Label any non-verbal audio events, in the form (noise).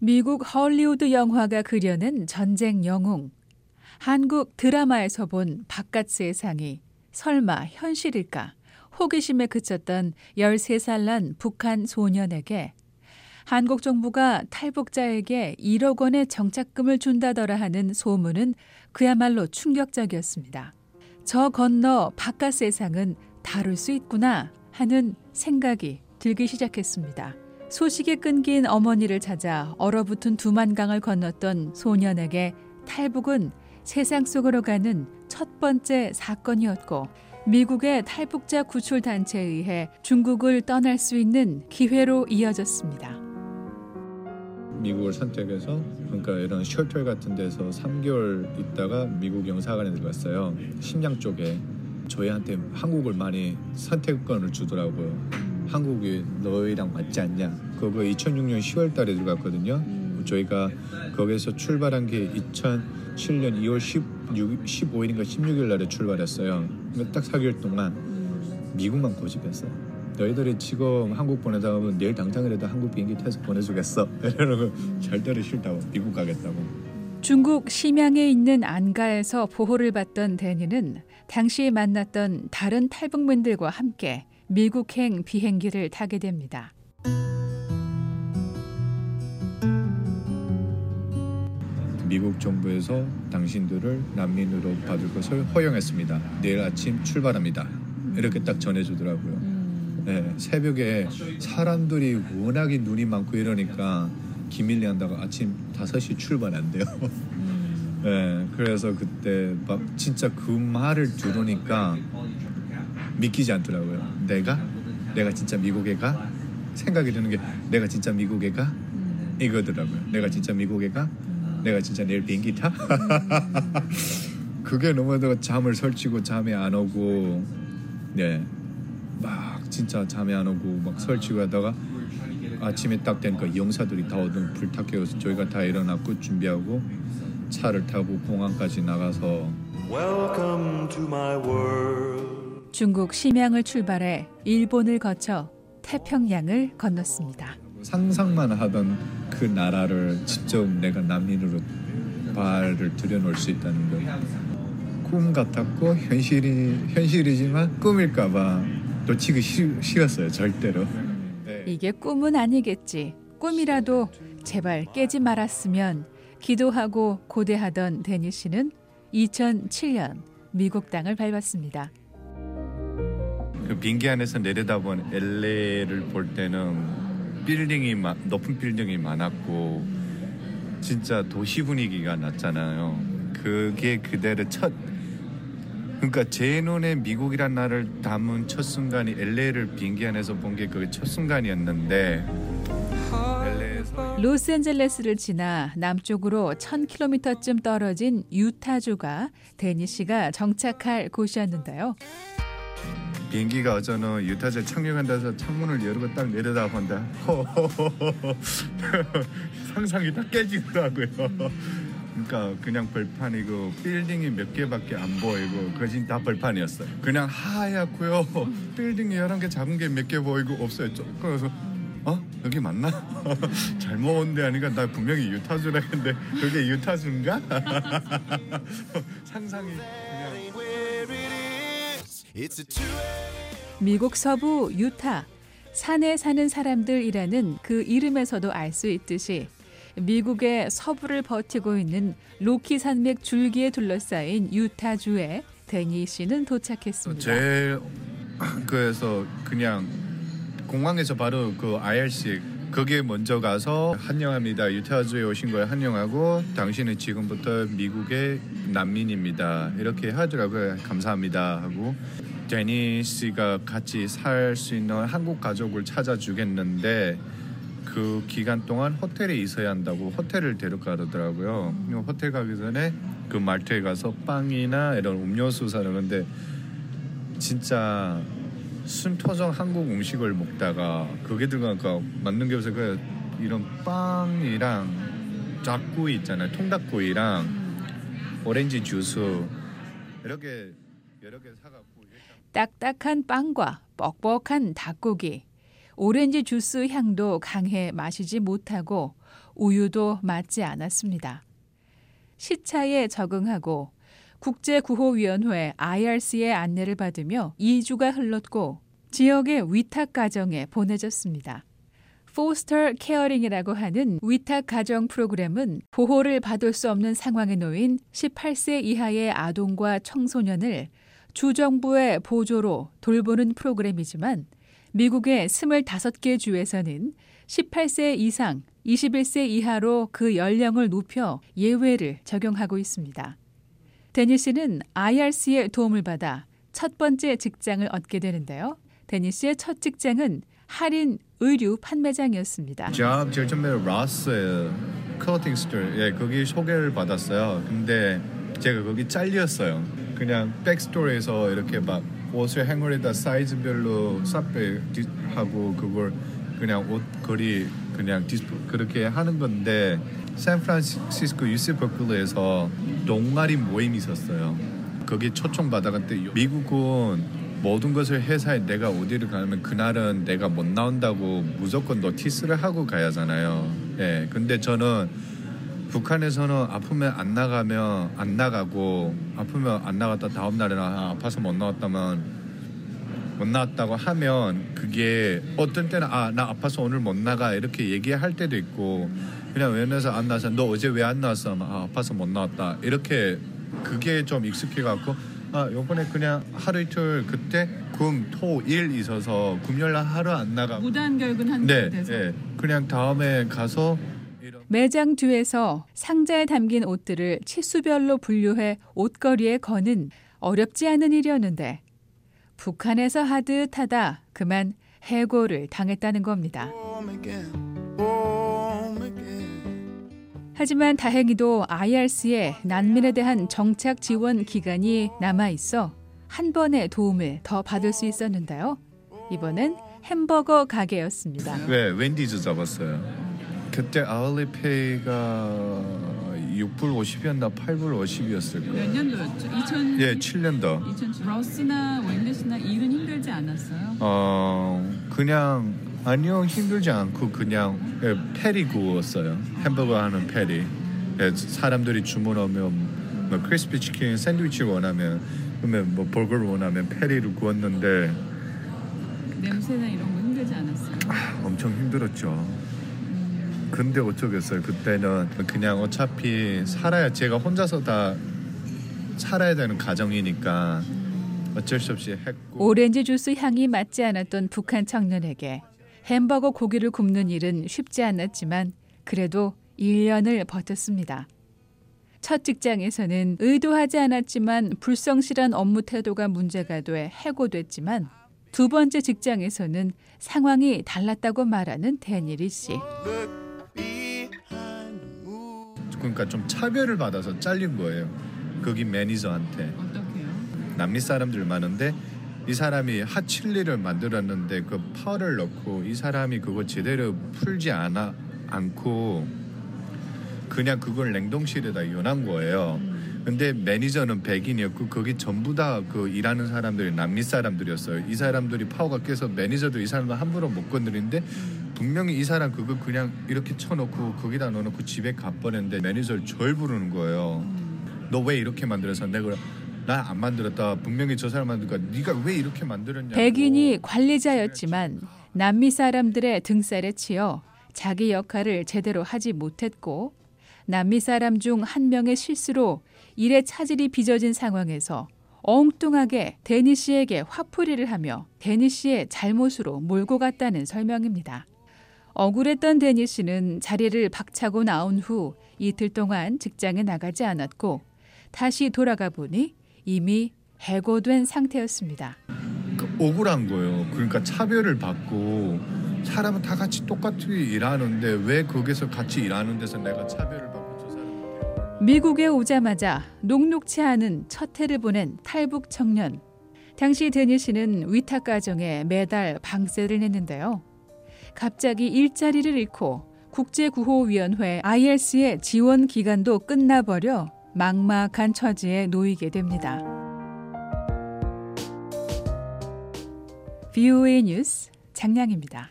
미국 헐리우드 영화가 그려낸 전쟁 영웅. 한국 드라마에서 본 바깥 세상이 설마 현실일까? 호기심에 그쳤던 13살 난 북한 소년에게 한국 정부가 탈북자에게 1억 원의 정착금을 준다더라 하는 소문은 그야말로 충격적이었습니다. 저 건너 바깥 세상은 다룰 수 있구나 하는 생각이 들기 시작했습니다. 소식에 끊긴 어머니를 찾아 얼어붙은 두만강을 건넜던 소년에게 탈북은 세상 속으로 가는 첫 번째 사건이었고 미국의 탈북자 구출 단체에 의해 중국을 떠날 수 있는 기회로 이어졌습니다. 미국을 선택해서 그러니까 이런 셔틀 같은 데서 3개월 있다가 미국 영사관에 들어갔어요. 심양 쪽에 저희한테 한국을 많이 선택권을 주더라고요. 한국이 너희랑 맞지 않냐? 그거 2006년 10월 달에 들어갔거든요. 저희가 거기서 출발한 게 2007년 2월 16, 15일인가 16일 날에 출발했어요. 딱 4개월 동안 미국만 고집했어요. 너희들이 지금 한국 보내다 보면 내일 당장이라도 한국 비행기 타서 보내주겠어. 이러는 거 절대로 싫다고 미국 가겠다고. 중국 심양에 있는 안가에서 보호를 받던 데니는 당시 만났던 다른 탈북민들과 함께 미국행 비행기를 타게 됩니다. 미국 정부에서 당신들을 난민으로 받을 것을 허용했습니다. 내일 아침 출발합니다. 이렇게 딱 전해주더라고요. 네, 새벽에 사람들이 워낙에 눈이 많고 이러니까 기밀리 한다고 아침 5시 출발한대요. (laughs) 네, 그래서 그때 막 진짜 그 말을 들으니까 믿기지 않더라고요. 내가? 내가 진짜 미국에 가? 생각이 드는 게 내가 진짜 미국에 가? 이거더라고요. 내가 진짜 미국에 가? 내가 진짜 내일 비행기 타? (laughs) 그게 너무도 잠을 설치고 잠이 안 오고 네. 막 진짜 잠이 안 오고 막 설치고 하다가 아침에 딱 되니까 영사들이 다 오던 불타 깨워서 저희가 다 일어났고 준비하고 차를 타고 공항까지 나가서 중국 심양을 출발해 일본을 거쳐 태평양을 건넜습니다. 상상만 하던 그 나라를 직접 내가 난민으로 발을 들여놓을 수 있다는 건 꿈 같았고 현실이 현실이지만 꿈일까봐 놓치기 싫었어요 절대로. 네. 이게 꿈은 아니겠지. 꿈이라도 제발 깨지 말았으면 기도하고 고대하던 데니 씨는 2007년 미국 땅을 밟았습니다. 그 비행기 안에서 내려다본 LA를 볼 때는 빌딩이 높은 빌딩이 많았고 진짜 도시 분위기가 났잖아요. 그게 그대로 첫 그러니까 제 눈에 미국이란 나라를 담은 첫 순간이 LA를 비행기 안에서 본 게 그게 첫 순간이었는데 로스앤젤레스를 지나 남쪽으로 1000km쯤 떨어진 유타주가 데니 씨가 정착할 곳이었는데요. 비행기가 어저는 유타주에 착륙한다서 창문을 열고 딱 내려다 본다. (laughs) 상상이 다 깨지더라고요. 그러니까 그냥 벌판이고 빌딩이 몇 개밖에 안 보이고 그것이 다 벌판이었어요. 그냥 하얗고요. (laughs) 빌딩이 여러 개 작은 게 몇 개 보이고 없어요. 그래서 어 여기 맞나? (laughs) 잘못 온 데 아니까 나 분명히 유타주라 했는데 그게 유타주인가? 상상이 그냥. 미국 서부 유타 산에 사는 사람들이라는 그 이름에서도 알 수 있듯이 미국의 서부를 버티고 있는 로키 산맥 줄기에 둘러싸인 유타주에 데니 씨는 도착했습니다. 제 (clears throat) 그래서 그냥 공항에서 바로 그 IRC 거기에 먼저 가서 환영합니다. 유타주에 오신 거에 환영하고 당신은 지금부터 미국의 난민입니다. 이렇게 하더라고요. 감사합니다 하고 데니 씨가 같이 살 수 있는 한국 가족을 찾아주겠는데 그 기간 동안 호텔에 있어야 한다고 호텔을 데려가 그러더라고요. 호텔 가기 전에 그 말투에 가서 빵이나 이런 음료수 사려는데 진짜 순토종 한국 음식을 먹다가 그게 들어가니까 맞는 게 없어요. 그 이런 빵이랑 닭구이 있잖아요. 통닭구이랑 오렌지 주스 이렇게 여러 개 사갖고 딱딱한 빵과 뻑뻑한 닭고기 오렌지 주스 향도 강해 마시지 못하고 우유도 맞지 않았습니다. 시차에 적응하고 국제구호위원회 IRC의 안내를 받으며 2주가 흘렀고 지역의 위탁 가정에 보내졌습니다. foster caring이라고 하는 위탁 가정 프로그램은 보호를 받을 수 없는 상황에 놓인 18세 이하의 아동과 청소년을 주정부의 보조로 돌보는 프로그램이지만 미국의 25개 주에서는 18세 이상, 21세 이하로 그 연령을 높여 예외를 적용하고 있습니다. 데니 씨는 IRC의 도움을 받아 첫 번째 직장을 얻게 되는데요. 데니 씨의 첫 직장은 할인 의류 판매장이었습니다. job 제일 처음에 Ross의 clothing store 예 거기 소개를 받았어요. 근데 제가 거기 잘렸어요. 그냥 back store에서 이렇게 막 옷을 행어에다 사이즈별로 삽배하고 그걸 그냥 옷 거리 그냥 디스플 그렇게 하는 건데 샌프란시스코 UC 버클리에서 동아리 모임이 있었어요. 거기 초청 받아갔는데 미국은 모든 것을 회사에 내가 어디를 가면 그날은 내가 못 나온다고 무조건 notice를 하고 가야 하잖아요. 예. 근데 저는 북한에서는 아프면 안 나가면 안 나가고 아프면 안 나갔다 다음 날에는 아, 아파서 못 나왔다면 못 나왔다고 하면 그게 어떤 때는 아 나 아파서 오늘 못 나가 이렇게 얘기할 때도 있고 그냥 웬에서 안 나서 너 어제 왜 안 나왔어? 아 아파서 못 나왔다. 이렇게 그게 좀 익숙해 갖고 아 요번에 그냥 하루 이틀 그때 금, 토, 일 있어서 금요일날 하루 안 나가고. 무단결근 한 네, 돼서. 네 그냥 다음에 가서 이런 매장 뒤에서 상자에 담긴 옷들을 치수별로 분류해 옷걸이에 거는 어렵지 않은 일이었는데 북한에서 하듯 하다 그만 해고를 당했다는 겁니다. 하지만 다행히도 IRC의 난민에 대한 정착 지원 기간이 남아 있어 한 번의 도움을 더 받을 수 있었는데요. 이번엔 햄버거 가게였습니다. 왜 Wendy's 잡았어요. 그때 hourly pay가 6불 50이었나 8불 50이었을 몇 거예요. 년도였죠? 2000 예, 7년 더. 2000 Ross나 Wendy's나 일은 힘들지 않았어요? 어 그냥 아니요 힘들지 않고 그냥 예, patty 구웠어요. 햄버거 하는 patty. 예, 사람들이 주문하면 뭐 crispy 치킨 샌드위치 원하면 그러면 뭐 버거를 원하면 페리를 구웠는데 냄새나 이런 거 힘들지 않았어요? 엄청 힘들었죠. 근데 어쩌겠어요. 그때는 그냥 어차피 살아야 제가 혼자서 다 살아야 되는 가정이니까 어쩔 수 없이 했고 오렌지 주스 향이 맞지 않았던 북한 청년에게 햄버거 고기를 굽는 일은 쉽지 않았지만 그래도 1년을 버텼습니다. 첫 직장에서는 의도하지 않았지만 불성실한 업무 태도가 문제가 돼 해고됐지만 두 번째 직장에서는 상황이 달랐다고 말하는 데니리 씨. 그러니까 좀 차별을 받아서 잘린 거예요. 거기 매니저한테 어떻게요? 남미 사람들 많은데 이 사람이 핫칠리를 만들었는데 그 펄을 넣고 이 사람이 그거 제대로 풀지 않아 않고 그냥 그걸 냉동실에다 연한 거예요. 근데 매니저는 백인이었고 거기 전부 다 그 일하는 사람들이 남미 사람들이었어요. 이 사람들이 파워가 깨서 매니저도 이 사람을 함부로 못 건드리는데 분명히 이 사람 그거 그냥 이렇게 쳐놓고 거기다 넣어놓고 집에 가버렸는데 매니저를 절 부르는 거예요. 너 왜 이렇게 만들어서 내가 나 안 만들었다. 분명히 저 사람 만들까 네가 왜 이렇게 만들었냐. 백인이 관리자였지만 남미 사람들의 등살에 치여 자기 역할을 제대로 하지 못했고 남미 사람 중 한 명의 실수로 일의 차질이 빚어진 상황에서 엉뚱하게 데니 씨에게 화풀이를 하며 데니 씨의 잘못으로 몰고 갔다는 설명입니다. 억울했던 데니 씨는 자리를 박차고 나온 후 이틀 동안 직장에 나가지 않았고 다시 돌아가 보니 이미 해고된 상태였습니다. 그 억울한 거예요. 그러니까 차별을 받고 사람은 다 같이 똑같이 일하는데 왜 거기서 같이 일하는 데서 내가 차별을 받고 저 사람 미국에 오자마자 녹록치 않은 첫 해를 보낸 탈북 청년. 당시 데니 씨는 위탁 가정에 매달 방세를 냈는데요. 갑자기 일자리를 잃고 국제구호위원회 IRC의 지원 기간도 끝나버려 막막한 처지에 놓이게 됩니다. VOA 뉴스 장량입니다.